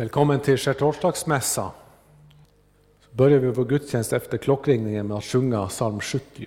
Välkommen till skärtorsdagsmässa. Så börjar vi vår gudstjänst efter klockringningen med att sjunga psalm 70.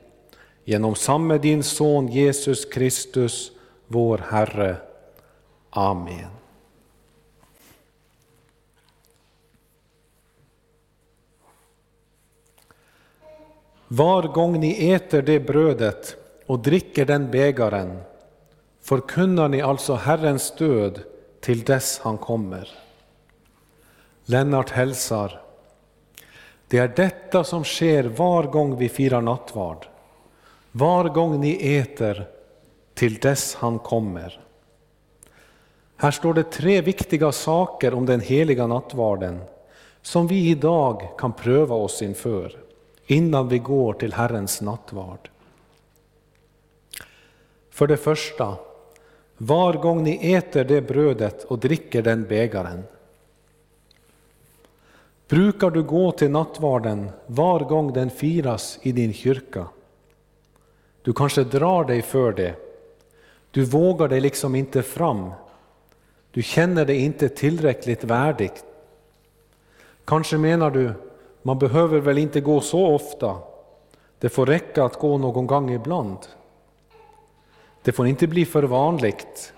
Genom samme din Son Jesus Kristus, vår Herre. Amen. Var gång ni äter det brödet och dricker den bägaren förkunnar ni alltså Herrens död till dess han kommer. Lennart hälsar. Det är detta som sker var gång vi firar nattvard. Var gång ni äter till dess han kommer. Här står det tre viktiga saker om den heliga nattvarden som vi idag kan pröva oss inför innan vi går till Herrens nattvard. För det första, var gång ni äter det brödet och dricker den bägaren. Brukar du gå till nattvarden var gång den firas i din kyrka? Du kanske drar dig för det. Du vågar dig liksom inte fram Du känner dig inte tillräckligt värdig. Kanske menar du, man behöver väl inte gå så ofta. Det får räcka att gå någon gång ibland. Det får inte bli för vanligt.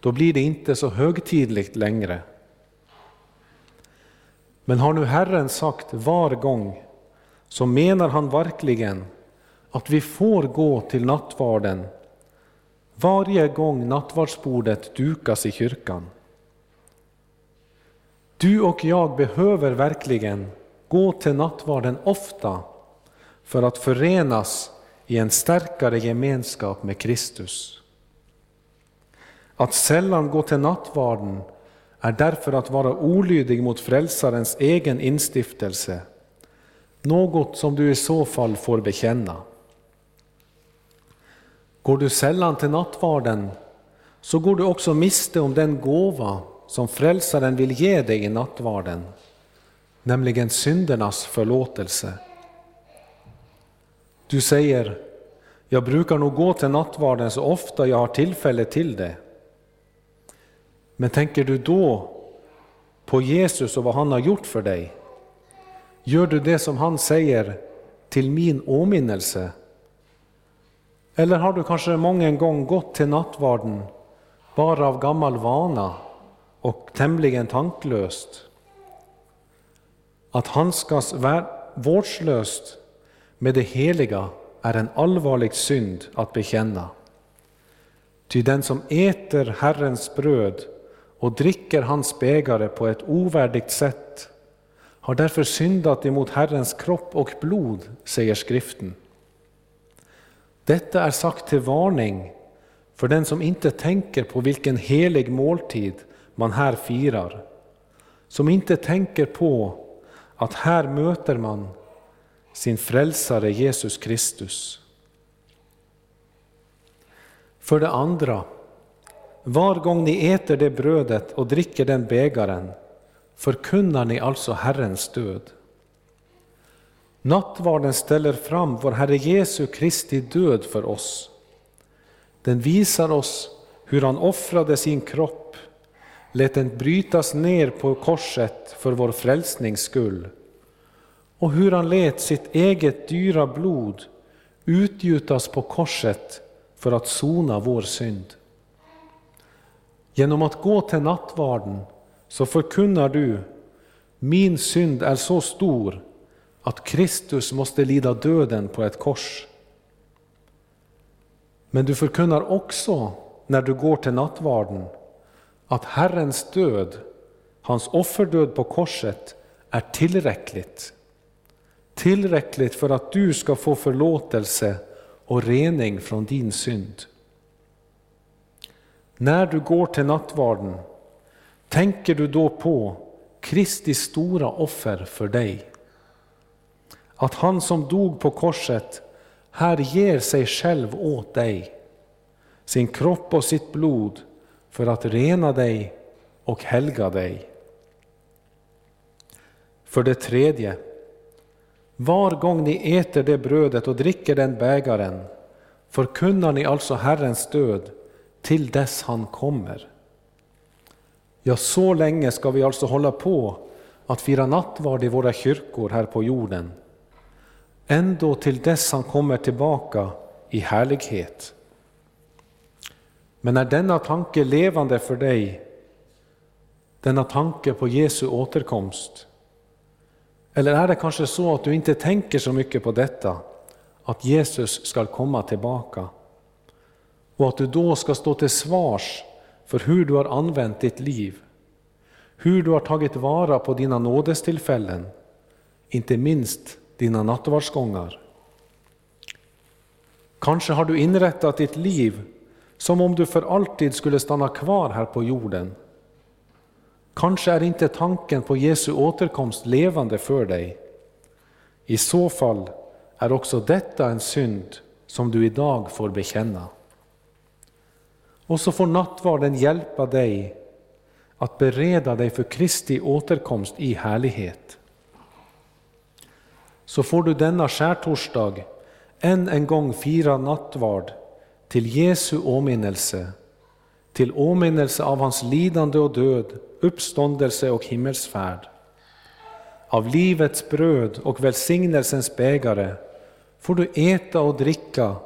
Då blir det inte så högtidligt längre. Men har nu Herren sagt var gång, så menar han verkligen att vi får gå till nattvarden varje gång nattvardsbordet dukas i kyrkan. Du och jag behöver verkligen gå till nattvarden ofta för att förenas i en starkare gemenskap med Kristus. Att sällan gå till nattvarden är därför att vara olydig mot Frälsarens egen instiftelse, något som du i så fall får bekänna. Går du sällan till nattvarden så går du också miste om den gåva som Frälsaren vill ge dig i nattvarden, nämligen syndernas förlåtelse. Du säger, jag brukar nog gå till nattvarden så ofta jag har tillfälle till det. Men tänker du då på Jesus och vad han har gjort för dig? Gör du det som han säger, till min åminnelse? Eller har du kanske många gång gått till nattvarden bara av gammal vana och tämligen tanklöst? Att handskas vårdslöst med det heliga är en allvarlig synd att bekänna. Ty den som äter Herrens bröd och dricker hans bägare på ett ovärdigt sätt har därför syndat emot Herrens kropp och blod, säger skriften. Detta är sagt till varning för den som inte tänker på vilken helig måltid man här firar, som inte tänker på att här möter man sin frälsare Jesus Kristus. För det andra, var gång ni äter det brödet och dricker den bägaren förkunnar ni alltså Herrens död. Nattvarden ställer fram vår Herre Jesu Kristi död för oss. Den visar oss hur han offrade sin kropp, lät den brytas ner på korset för vår frälsnings skull och hur han lät sitt eget dyra blod utgjutas på korset för att sona vår synd. Genom att gå till nattvarden så förkunnar du, min synd är så stor att Kristus måste lida döden på ett kors. Men du förkunnar också, när du går till nattvarden, att Herrens död, hans offerdöd på korset, är tillräckligt. Tillräckligt för att du ska få förlåtelse och rening från din synd. När du går till nattvarden, tänker du då på Kristi stora offer för dig? Att han som dog på korset här ger sig själv åt dig, sin kropp och sitt blod för att rena dig och helga dig. För det tredje, var gång ni äter det brödet och dricker den bägaren förkunnar ni alltså Herrens död till dess han kommer. Ja, så länge ska vi alltså hålla på att fira nattvard i våra kyrkor här på jorden ändå till dess han kommer tillbaka i härlighet. Men är denna tanke levande för dig, denna tanke på Jesu återkomst? Eller är det kanske så att du inte tänker så mycket på detta, att Jesus ska komma tillbaka? Och att du då ska stå till svars för hur du har använt ditt liv, hur du har tagit vara på dina nådestillfällen, inte minst dina nattvardsgångar. Kanske har du inrättat ditt liv som om du för alltid skulle stanna kvar här på jorden. Kanske är inte tanken på Jesu återkomst levande för dig. I så fall är också detta en synd som du idag får bekänna. Och så får nattvarden hjälpa dig att bereda dig för Kristi återkomst i härlighet så får du denna skärtorsdag än en gång fira nattvard till Jesu åminnelse, till åminnelse av hans lidande och död, uppståndelse och himmelsfärd. Av livets bröd och välsignelsens bägare får du äta och dricka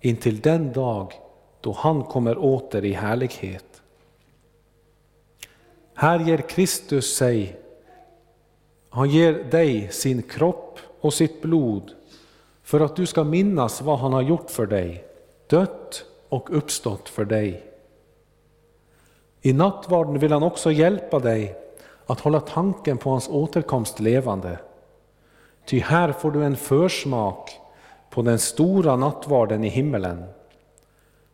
intill den dag då han kommer åter i härlighet. Här ger Kristus sig, han ger dig sin kropp och sitt blod för att du ska minnas vad han har gjort för dig, dött och uppstått för dig. I nattvarden vill han också hjälpa dig att hålla tanken på hans återkomst levande. Ty här får du en försmak på den stora nattvarden i himmelen.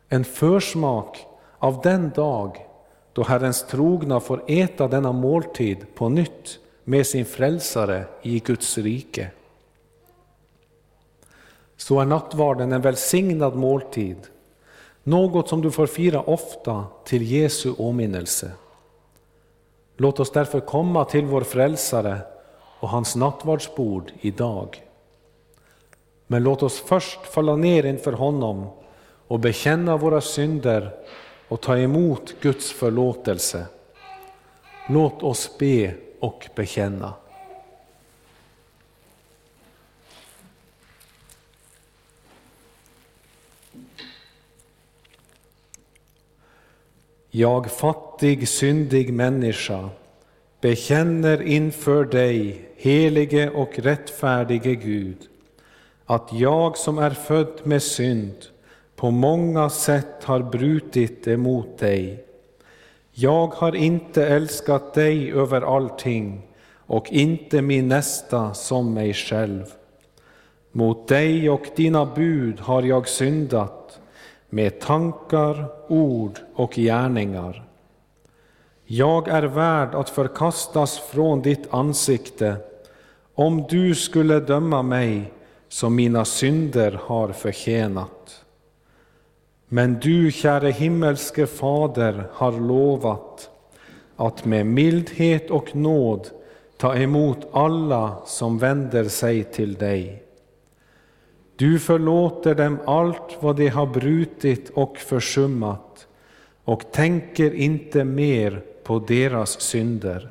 En försmak av den dag då Herrens trogna får äta denna måltid på nytt med sin frälsare i Guds rike. Så är nattvarden en välsignad måltid, något som du får fira ofta till Jesu åminnelse. Låt oss därför komma till vår frälsare och hans nattvardsbord idag. Men låt oss först falla ner inför honom och bekänna våra synder och ta emot Guds förlåtelse. Låt oss be och bekänna. Jag fattig, syndig människa bekänner inför dig, helige och rättfärdige Gud, att jag som är född med synd på många sätt har brutit emot dig. Jag har inte älskat dig över allting och inte min nästa som mig själv. Mot dig och dina bud har jag syndat med tankar, ord och gärningar. Jag är värd att förkastas från ditt ansikte om du skulle döma mig som mina synder har förtjänat. Men du, käre himmelske Fader, har lovat att med mildhet och nåd ta emot alla som vänder sig till dig. Du förlåter dem allt vad de har brutit och försummat och tänker inte mer på deras synder.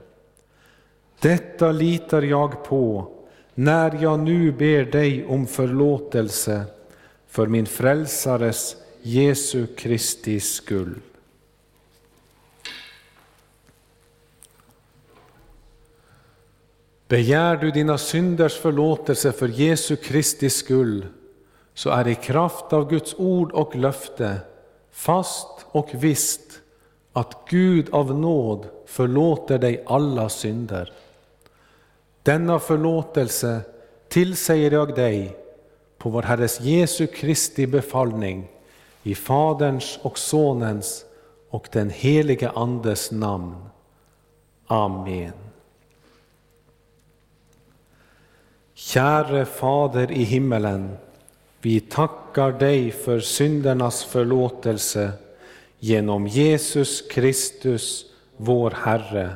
Detta litar jag på när jag nu ber dig om förlåtelse för min frälsares Jesu Kristi skull. Begär du dina synders förlåtelse för Jesu Kristi skull, så är i kraft av Guds ord och löfte fast och visst att Gud av nåd förlåter dig alla synder. Denna förlåtelse tillsäger jag dig på vår Herres Jesu Kristi befallning i Faderns och Sonens och den helige Andes namn. Amen. Käre Fader i himmelen, vi tackar dig för syndernas förlåtelse genom Jesus Kristus, vår Herre.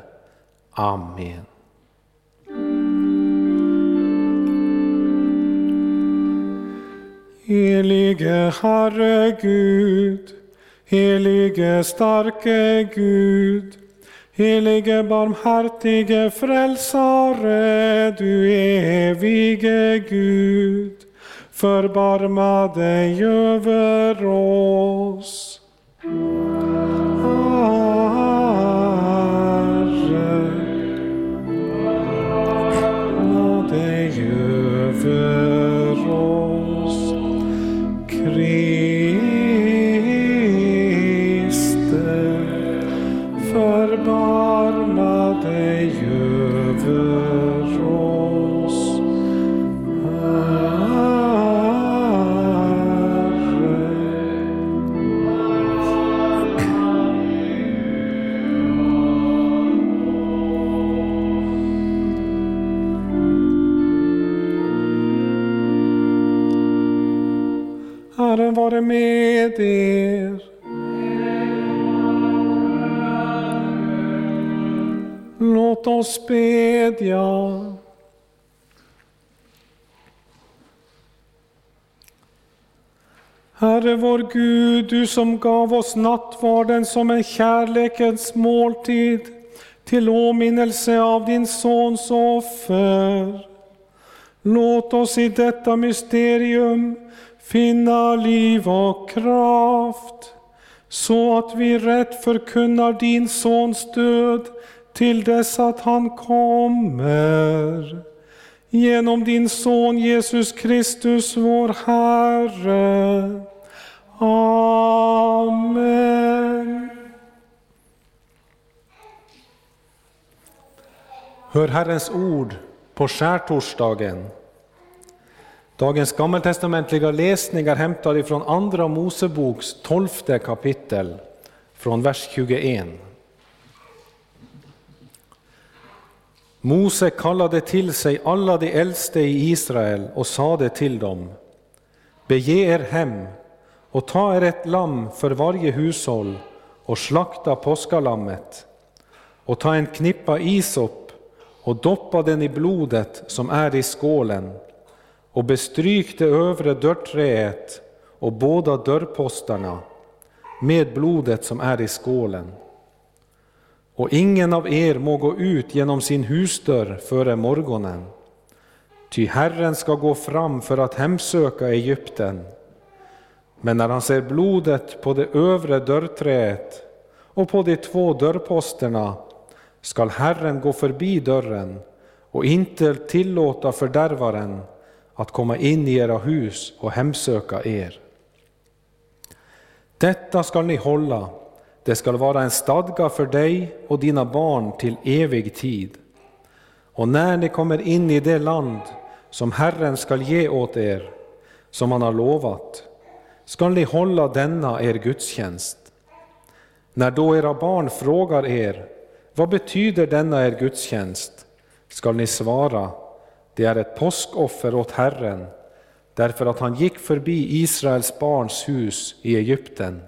Amen. Helige Herre Gud, helige starke Gud, helige barmhärtige frälsare, du evige Gud, förbarma dig över oss. Herre, nå dig över vare med er. Låt oss bedja. Herre vår Gud, du som gav oss nattvarden som en kärlekens måltid till åminnelse av din Sons offer. Låt oss i detta mysterium finna liv och kraft, så att vi rätt förkunnar din Sons död till dess att han kommer. Genom din Son Jesus Kristus, vår Herre. Amen. Hör Herrens ord på skärtorsdagen. Dagens gammaltestamentliga läsning är hämtad ifrån Andra Moseboks tolfte kapitel, från vers 21. Mose kallade till sig alla de äldste i Israel och sade till dem, bege er hem och ta er ett lamm för varje hushåll och slakta påskalammet och ta en knippa isop och doppa den i blodet som är i skålen och bestryk det övre dörrträet och båda dörrpostarna med blodet som är i skålen. Och ingen av er må gå ut genom sin husdörr före morgonen, ty Herren ska gå fram för att hemsöka Egypten. Men när han ser blodet på det övre dörrträet och på de två dörrposterna skall Herren gå förbi dörren och inte tillåta fördärvaren att komma in i era hus och hemsöka er. Detta skall ni hålla, det skall vara en stadga för dig och dina barn till evig tid. Och när ni kommer in i det land som Herren skall ge åt er, som han har lovat, skall ni hålla denna er gudstjänst. När då era barn frågar er, vad betyder denna er gudstjänst, skall ni svara, det är ett påskoffer åt Herren, därför att han gick förbi Israels barns hus i Egypten,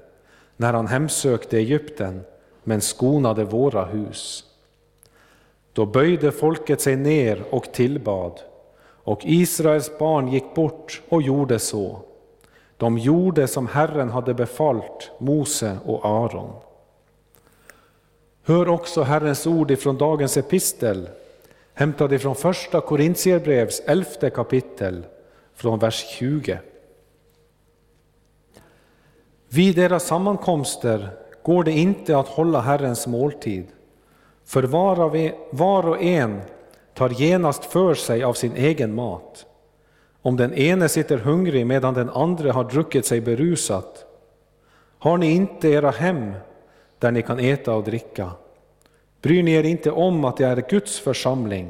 när han hemsökte Egypten, men skonade våra hus. Då böjde folket sig ner och tillbad, och Israels barn gick bort och gjorde så. De gjorde som Herren hade befallt Mose och Aron. Hör också Herrens ord ifrån dagens epistel, hämtad ifrån första Korintierbrevs elfte kapitel, från vers 20. Vid era sammankomster går det inte att hålla Herrens måltid, för e, var och en tar genast för sig av sin egen mat. Om den ene sitter hungrig medan den andra har druckit sig berusat, har ni inte era hem där ni kan äta och dricka? Bryr ni er inte om att det är Guds församling?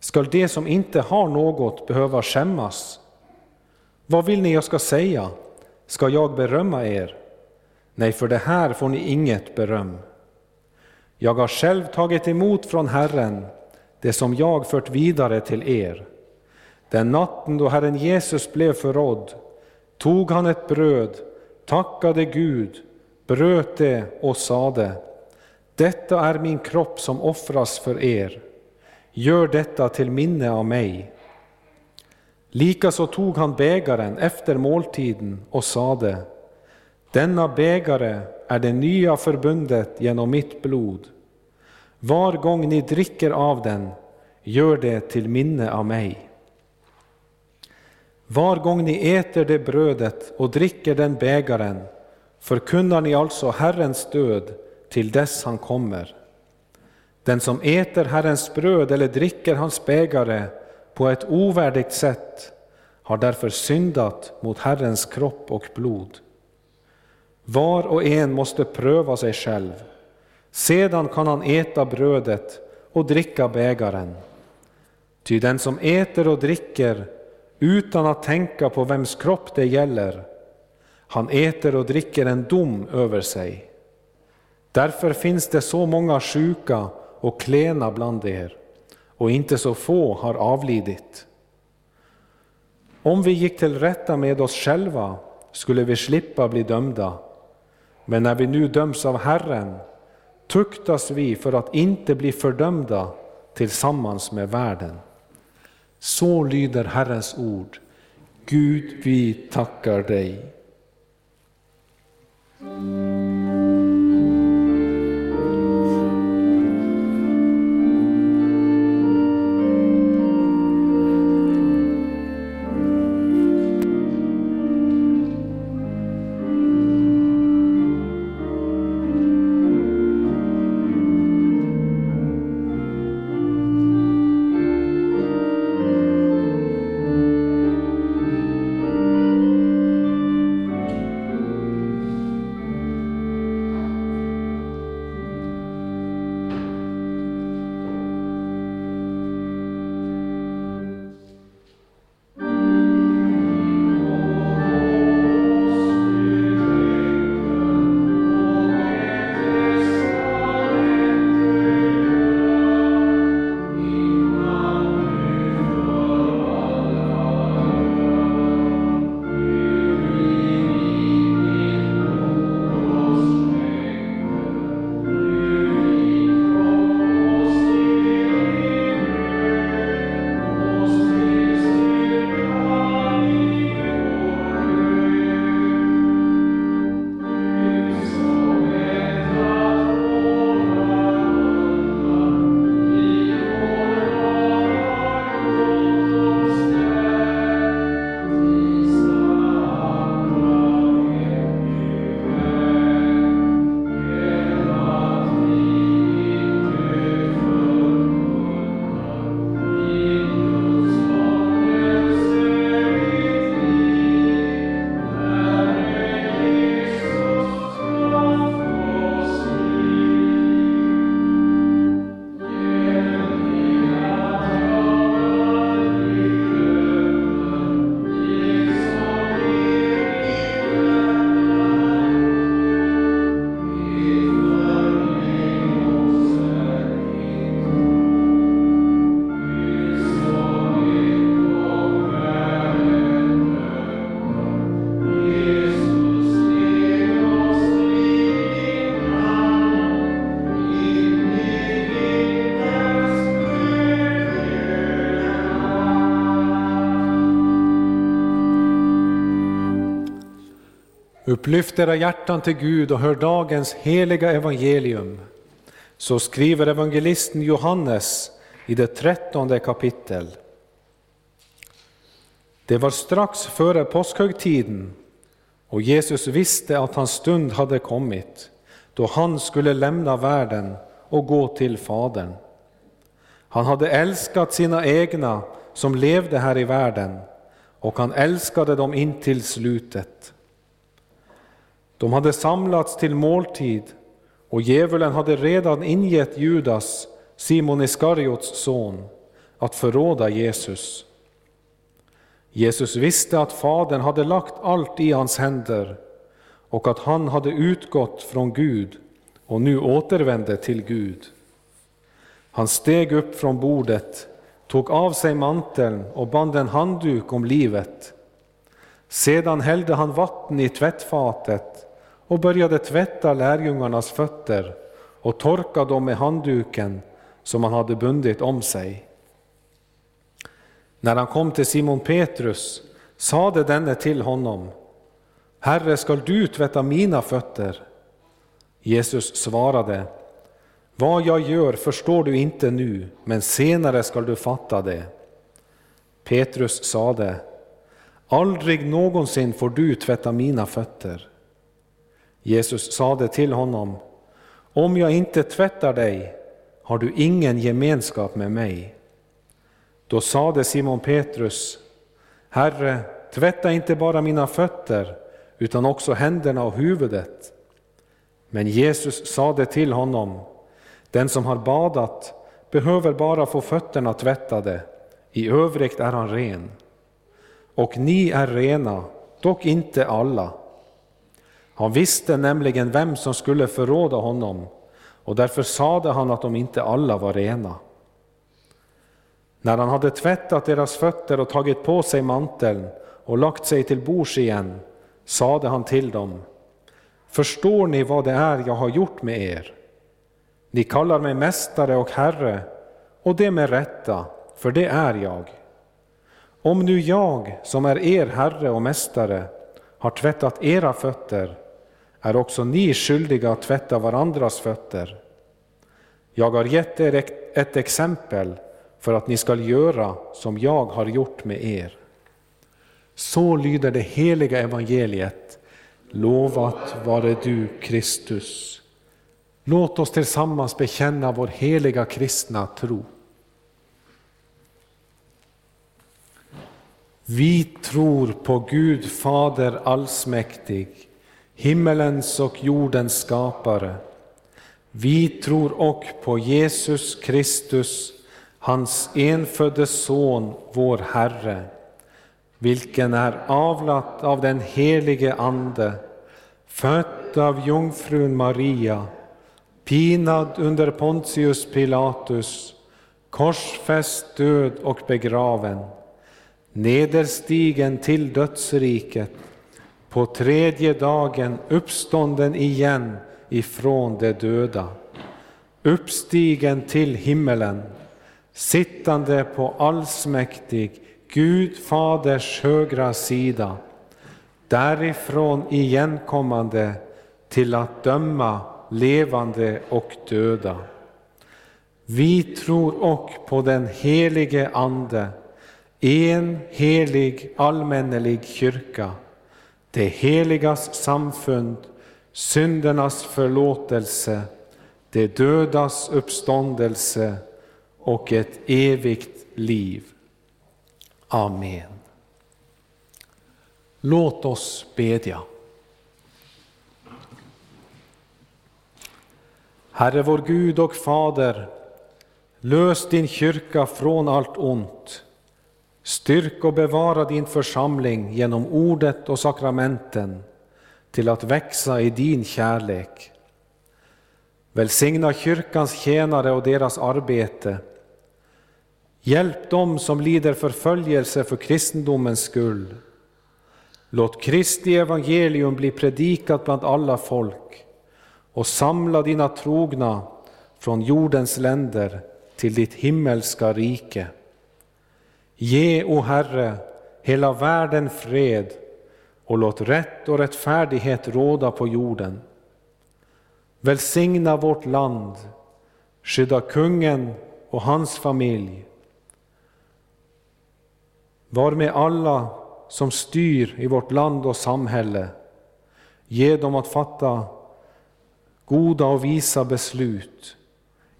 Skall de som inte har något behöva skämmas? Vad vill ni jag ska säga? Ska jag berömma er? Nej, för det här får ni inget beröm. Jag har själv tagit emot från Herren det som jag fört vidare till er. Den natten då Herren Jesus blev förrådd tog han ett bröd, tackade Gud, bröt det och sade detta är min kropp som offras för er. Gör detta till minne av mig. Likaså tog han bägaren efter måltiden och sade Denna bägare är det nya förbundet genom mitt blod. Var gång ni dricker av den, gör det till minne av mig. Var gång ni äter det brödet och dricker den bägaren förkunnar ni alltså Herrens död till dess han kommer. Den som äter Herrens bröd eller dricker hans bägare på ett ovärdigt sätt har därför syndat mot Herrens kropp och blod. Var och en måste pröva sig själv. Sedan kan han äta brödet och dricka bägaren. Ty den som äter och dricker utan att tänka på vems kropp det gäller, han äter och dricker en dom över sig. Därför finns det så många sjuka och klena bland er, och inte så få har avlidit. Om vi gick till rätta med oss själva skulle vi slippa bli dömda, men när vi nu döms av Herren tuktas vi för att inte bli fördömda tillsammans med världen. Så lyder Herrens ord. Gud, vi tackar dig. Upplyft era hjärtan till Gud och hör dagens heliga evangelium. Så skriver evangelisten Johannes i det trettonde kapitel. Det var strax före påskhögtiden och Jesus visste att hans stund hade kommit då han skulle lämna världen och gå till Fadern. Han hade älskat sina egna som levde här i världen och han älskade dem in till slutet. De hade samlats till måltid och djävulen hade redan ingett Judas, Simon Iskariots son, att förråda Jesus. Jesus visste att Fadern hade lagt allt i hans händer och att han hade utgått från Gud och nu återvände till Gud. Han steg upp från bordet, tog av sig manteln och band en handduk om livet. Sedan hällde han vatten i tvättfatet och började tvätta lärjungarnas fötter och torka dem med handduken som han hade bundit om sig. När han kom till Simon Petrus sade denne till honom, Herre, skall du tvätta mina fötter? Jesus svarade, Vad jag gör förstår du inte nu, men senare skall du fatta det. Petrus sade, Aldrig någonsin får du tvätta mina fötter. Jesus sade till honom, om jag inte tvättar dig har du ingen gemenskap med mig. Då sade Simon Petrus, Herre, tvätta inte bara mina fötter utan också händerna och huvudet. Men Jesus sade till honom, den som har badat behöver bara få fötterna tvättade, i övrigt är han ren. Och ni är rena, dock inte alla. Han visste nämligen vem som skulle förråda honom och därför sade han att de inte alla var rena. När han hade tvättat deras fötter och tagit på sig manteln och lagt sig till bords igen sade han till dem Förstår ni vad det är jag har gjort med er? Ni kallar mig mästare och herre och det med rätta, för det är jag. Om nu jag, som är er Herre och Mästare, har tvättat era fötter, är också ni skyldiga att tvätta varandras fötter. Jag har gett er ett exempel för att ni skall göra som jag har gjort med er. Så lyder det heliga evangeliet. Lovat vare du, Kristus. Låt oss tillsammans bekänna vår heliga kristna tro. Vi tror på Gud Fader allsmäktig, himmelens och jordens skapare. Vi tror och på Jesus Kristus, hans enfödde Son, vår Herre, vilken är avlat av den helige Ande, född av jungfrun Maria, pinad under Pontius Pilatus, korsfäst, död och begraven, nederstigen till dödsriket, på tredje dagen uppstånden igen ifrån de döda, uppstigen till himmelen, sittande på allsmäktig Gud Faders högra sida, därifrån igenkommande till att döma levande och döda. Vi tror och på den helige Ande, en helig allmännelig kyrka, det heligas samfund, syndernas förlåtelse, de dödas uppståndelse och ett evigt liv. Amen. Låt oss bedja. Herre vår Gud och Fader, lös din kyrka från allt ont. Styrk och bevara din församling genom ordet och sakramenten till att växa i din kärlek. Välsigna kyrkans tjänare och deras arbete. Hjälp dem som lider förföljelse för kristendomens skull. Låt Kristi evangelium bli predikat bland alla folk och samla dina trogna från jordens länder till ditt himmelska rike. Ge, o Herre, hela världen fred och låt rätt och rättfärdighet råda på jorden. Välsigna vårt land, skydda kungen och hans familj. Var med alla som styr i vårt land och samhälle. Ge dem att fatta goda och visa beslut.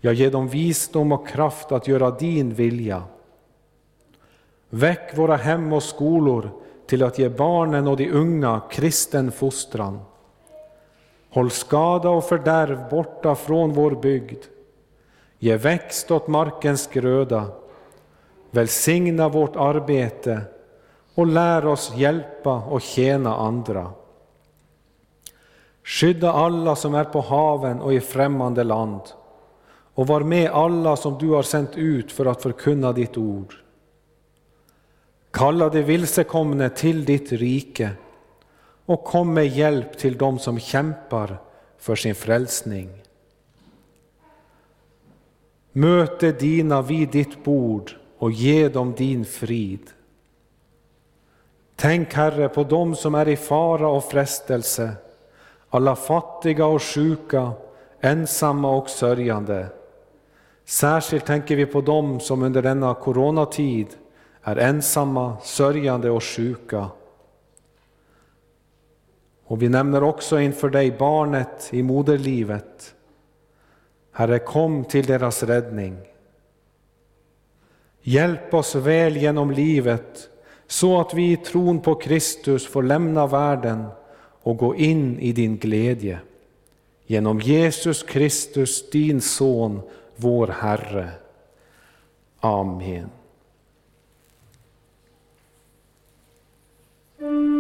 Ja, ge dem visdom och kraft att göra din vilja. Väck våra hem och skolor till att ge barnen och de unga kristen fostran. Håll skada och fördärv borta från vår bygd. Ge växt åt markens gröda. Välsigna vårt arbete och lär oss hjälpa och tjäna andra. Skydda alla som är på haven och i främmande land och var med alla som du har sänt ut för att förkunna ditt ord. Kalla de vilsekomne till ditt rike och kom med hjälp till dem som kämpar för sin frälsning. Möte dina vid ditt bord och ge dem din frid. Tänk, Herre, på dem som är i fara och frestelse, alla fattiga och sjuka, ensamma och sörjande. Särskilt tänker vi på dem som under denna coronatid är ensamma, sörjande och sjuka. Och vi nämner också inför dig barnet i moderlivet. Herre, kom till deras räddning. Hjälp oss väl genom livet så att vi i tron på Kristus får lämna världen och gå in i din glädje. Genom Jesus Kristus, din Son, vår Herre. Amen. Mm-hmm.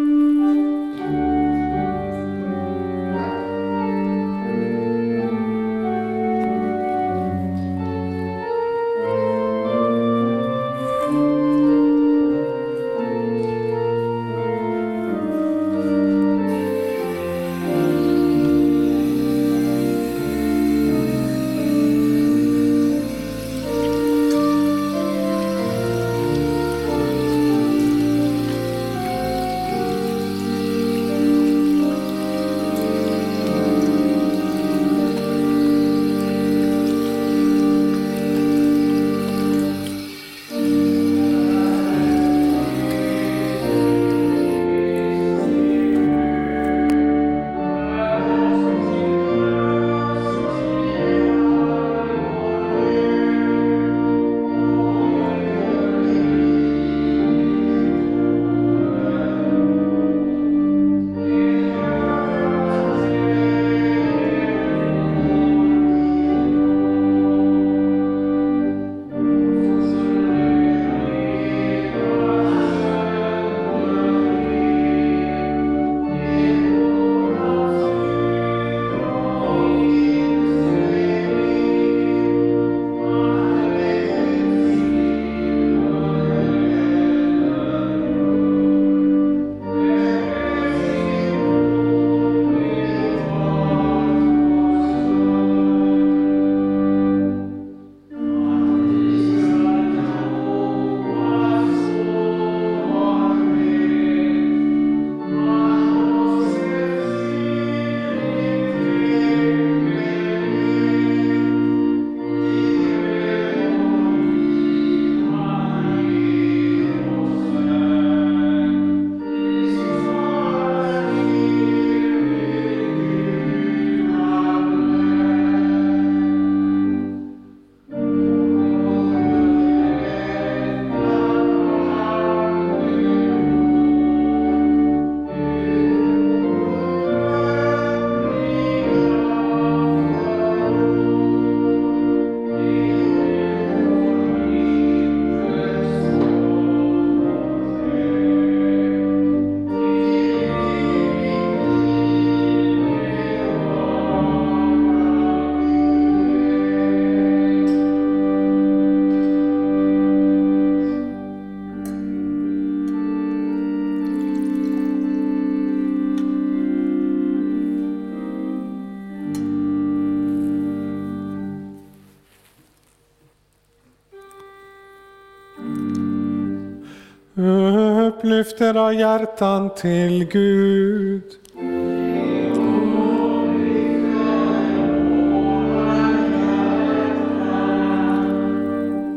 Upplyft era hjärtan till Gud.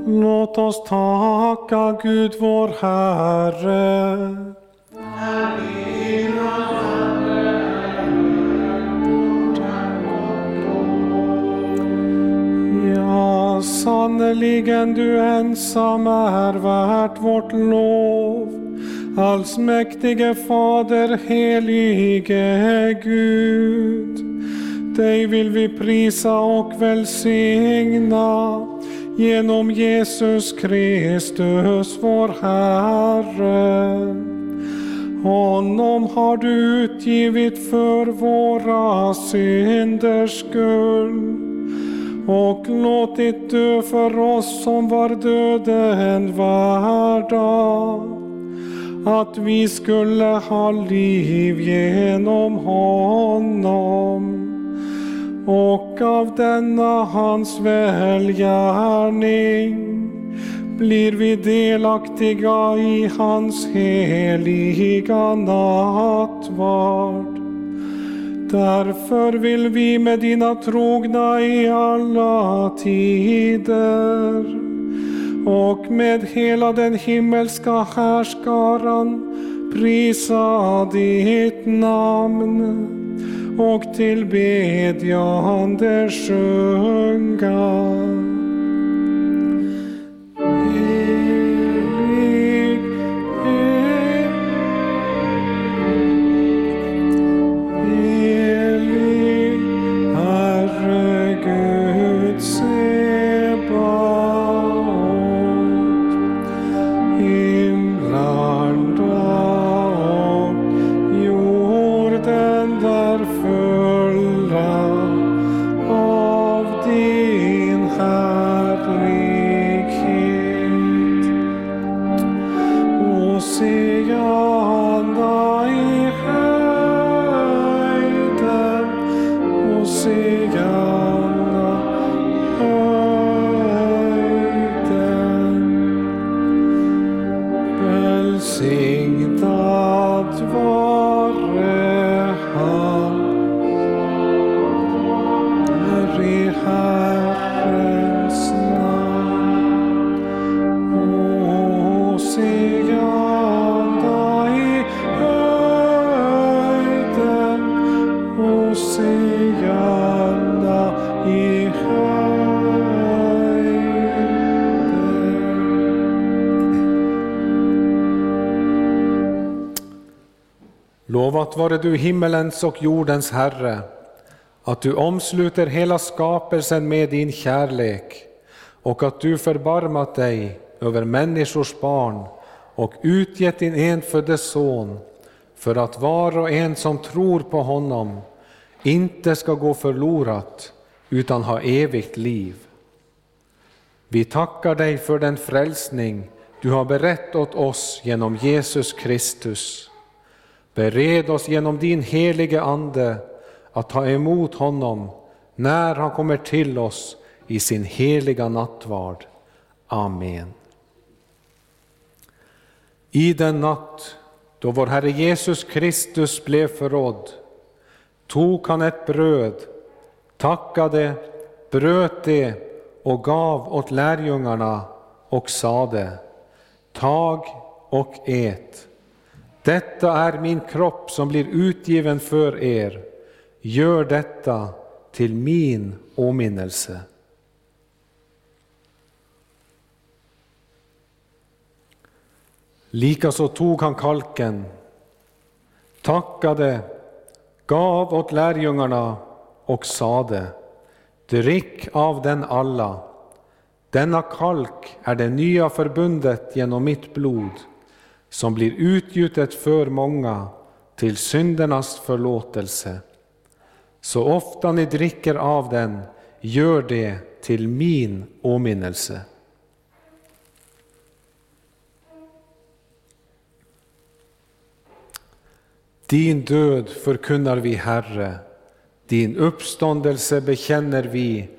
Låt oss tacka Gud vår Herre. Ja, sannerligen du ensam är värt vårt lov. Allsmäktige Fader, helige Gud. Dig vill vi prisa och välsigna genom Jesus Kristus, vår Herre. Honom har du utgivit för våra synders skull och låtit dö för oss som var döden värda, att vi skulle ha liv genom honom. Och av denna hans välgärning blir vi delaktiga i hans heliga nattvard. Därför vill vi med dina trogna i alla tider och med hela den himmelska härskaran prisa ditt namn och tillbedjande sjunga. Lovat vare du himmelens och jordens Herre, att du omsluter hela skapelsen med din kärlek och att du förbarmat dig över människors barn och utgett din enfödde son för att var och en som tror på honom inte ska gå förlorat utan ha evigt liv. Vi tackar dig för den frälsning du har berett åt oss genom Jesus Kristus. Bered oss genom din helige Ande att ta emot honom när han kommer till oss i sin heliga nattvard. Amen. I den natt då vår Herre Jesus Kristus blev förrådd tog han ett bröd, tackade, bröt det och gav åt lärjungarna och sade Tag och ät. Detta är min kropp som blir utgiven för er. Gör detta till min åminnelse. Likaså tog han kalken, tackade, gav åt lärjungarna och sade Drick av den alla. Denna kalk är det nya förbundet genom mitt blod som blir utgjutet för många till syndernas förlåtelse. Så ofta ni dricker av den, gör det till min åminnelse. Din död förkunnar vi, Herre, din uppståndelse bekänner vi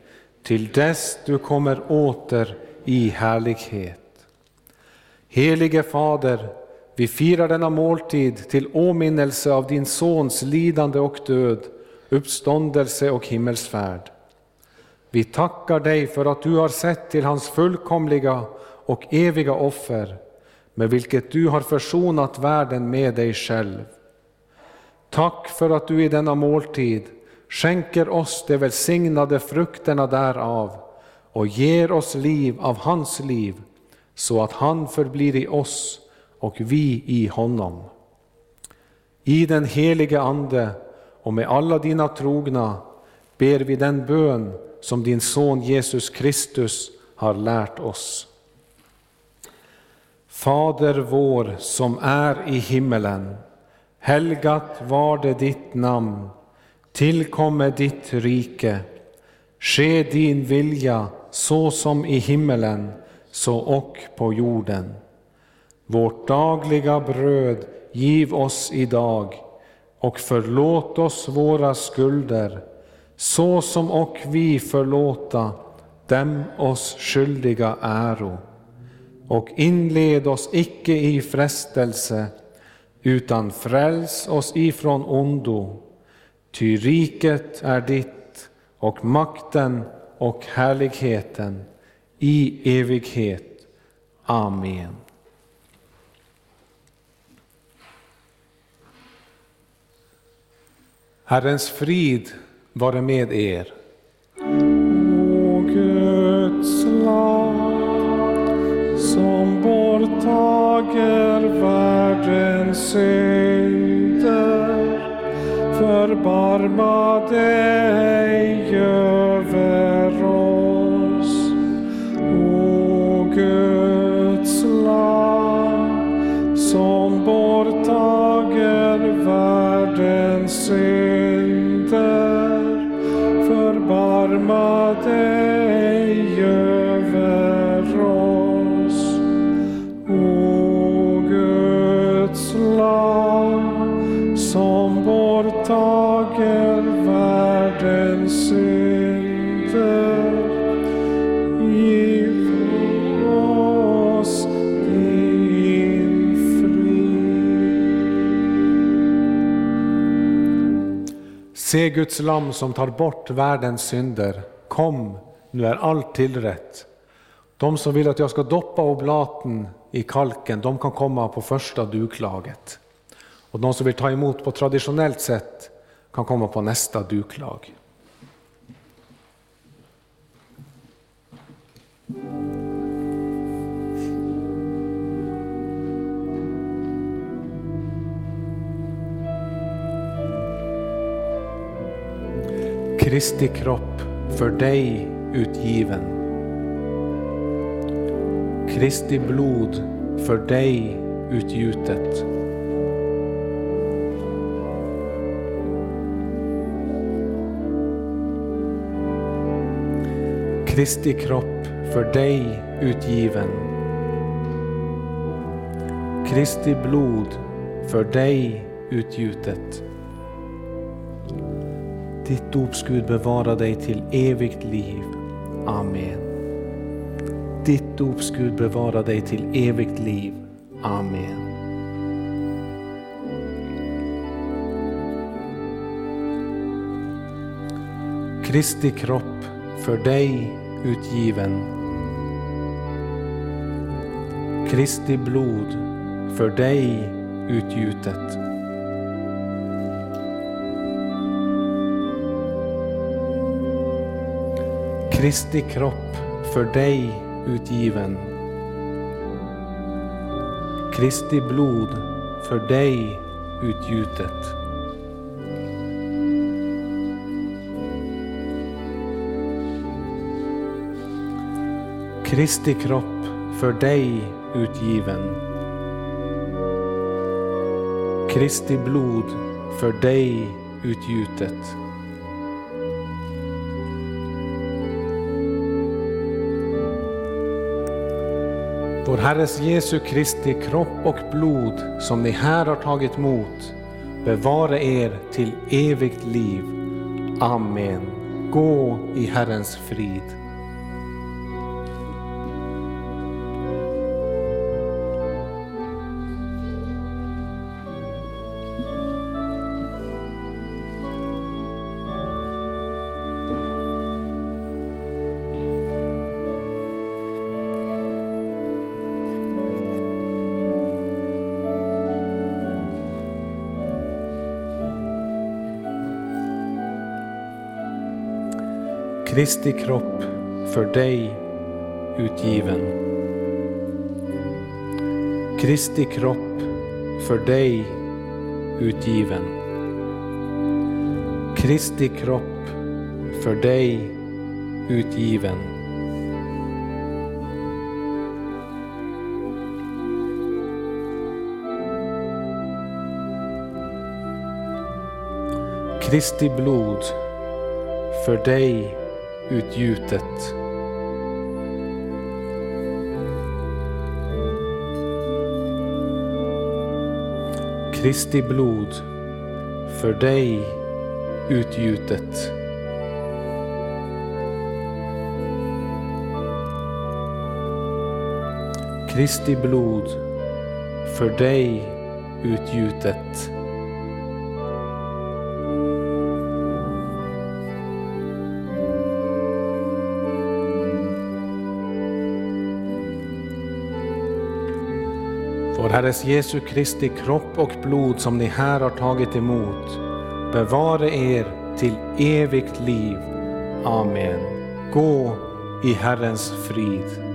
till dess du kommer åter i härlighet. Helige Fader, vi firar denna måltid till åminnelse av din Sons lidande och död, uppståndelse och himmelsfärd. Vi tackar dig för att du har sett till hans fullkomliga och eviga offer, med vilket du har försonat världen med dig själv. Tack för att du i denna måltid skänker oss de välsignade frukterna därav och ger oss liv av hans liv, så att han förblir i oss och vi i honom. I den helige Ande och med alla dina trogna ber vi den bön som din son Jesus Kristus har lärt oss. Fader vår som är i himmelen. Helgat var det ditt namn. Tillkomme ditt rike. Ske din vilja så som i himmelen, så och på jorden. Vårt dagliga bröd giv oss idag och förlåt oss våra skulder så som och vi förlåta dem oss skyldiga äro. Och inled oss icke i frestelse, utan fräls oss ifrån ondo. Ty riket är ditt och makten och härligheten i evighet. Amen. Herrens frid vare med er. O Guds lam som borttager världens synder förbarma dig över oss. O Guds land, som borttager världens synder förbarma dig över oss. O Guds lam som borttar Se Guds lam som tar bort världens synder. Kom, nu är allt tillrätt. De som vill att jag ska doppa oblaten i kalken, de kan komma på första duklaget. Och de som vill ta emot på traditionellt sätt kan komma på nästa duklag. Kristi kropp för dig utgiven. Kristi blod för dig utgjutet. Kristi kropp för dig utgiven. Kristi blod för dig utgjutet. Ditt dops Gud bevara dig till evigt liv. Amen. Ditt dops Gud bevara dig till evigt liv. Amen. Kristi kropp för dig utgiven. Kristi blod för dig utgjutet. Kristi kropp för dig utgiven. Kristi blod för dig utgjutet. Kristi kropp för dig utgiven. Kristi blod för dig utgjutet. Vår Herres Jesu Kristi kropp och blod som ni här har tagit emot bevara er till evigt liv. Amen. Gå i Herrens frid. Kristi kropp för dig utgiven. Kristi kropp för dig utgiven. Kristi kropp för dig utgiven. Kristi blod för dig utgjutet. Kristi blod för dig utgjutet. Kristi blod för dig utgjutet. Herres Jesu Kristi kropp och blod som ni här har tagit emot bevare er till evigt liv. Amen. Gå i Herrens frid.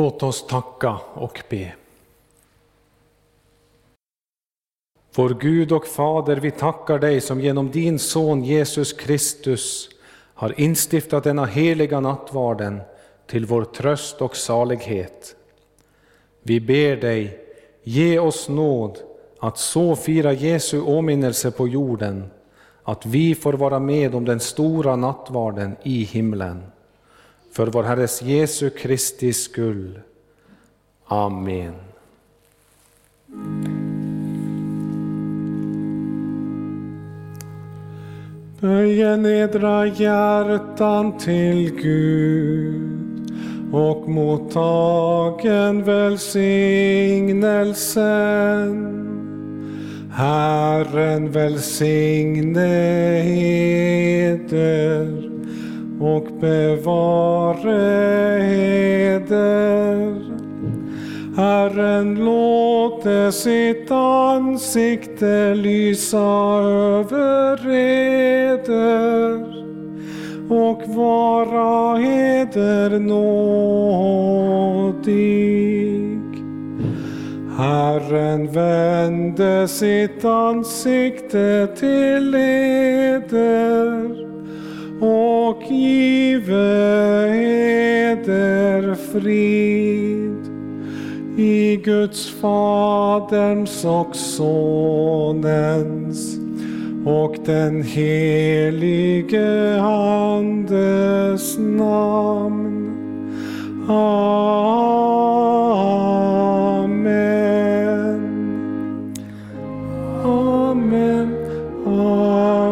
Låt oss tacka och be. Vår Gud och Fader, vi tackar dig som genom din Son Jesus Kristus har instiftat denna heliga nattvarden till vår tröst och salighet. Vi ber dig, ge oss nåd att så fira Jesu åminnelse på jorden, att vi får vara med om den stora nattvarden i himlen. För vår Herres Jesu Kristi skull. Amen. Böj nedra hjärtan till Gud och mottagen välsignelsen. Herren välsigne eder och bevare eder. Herren låte sitt ansikte lysa över eder och vara eder nådig. Herren vände sitt ansikte till eder och give eder frid. I Guds Faderns och Sonens och den helige Andes namn. Amen. Amen. Amen.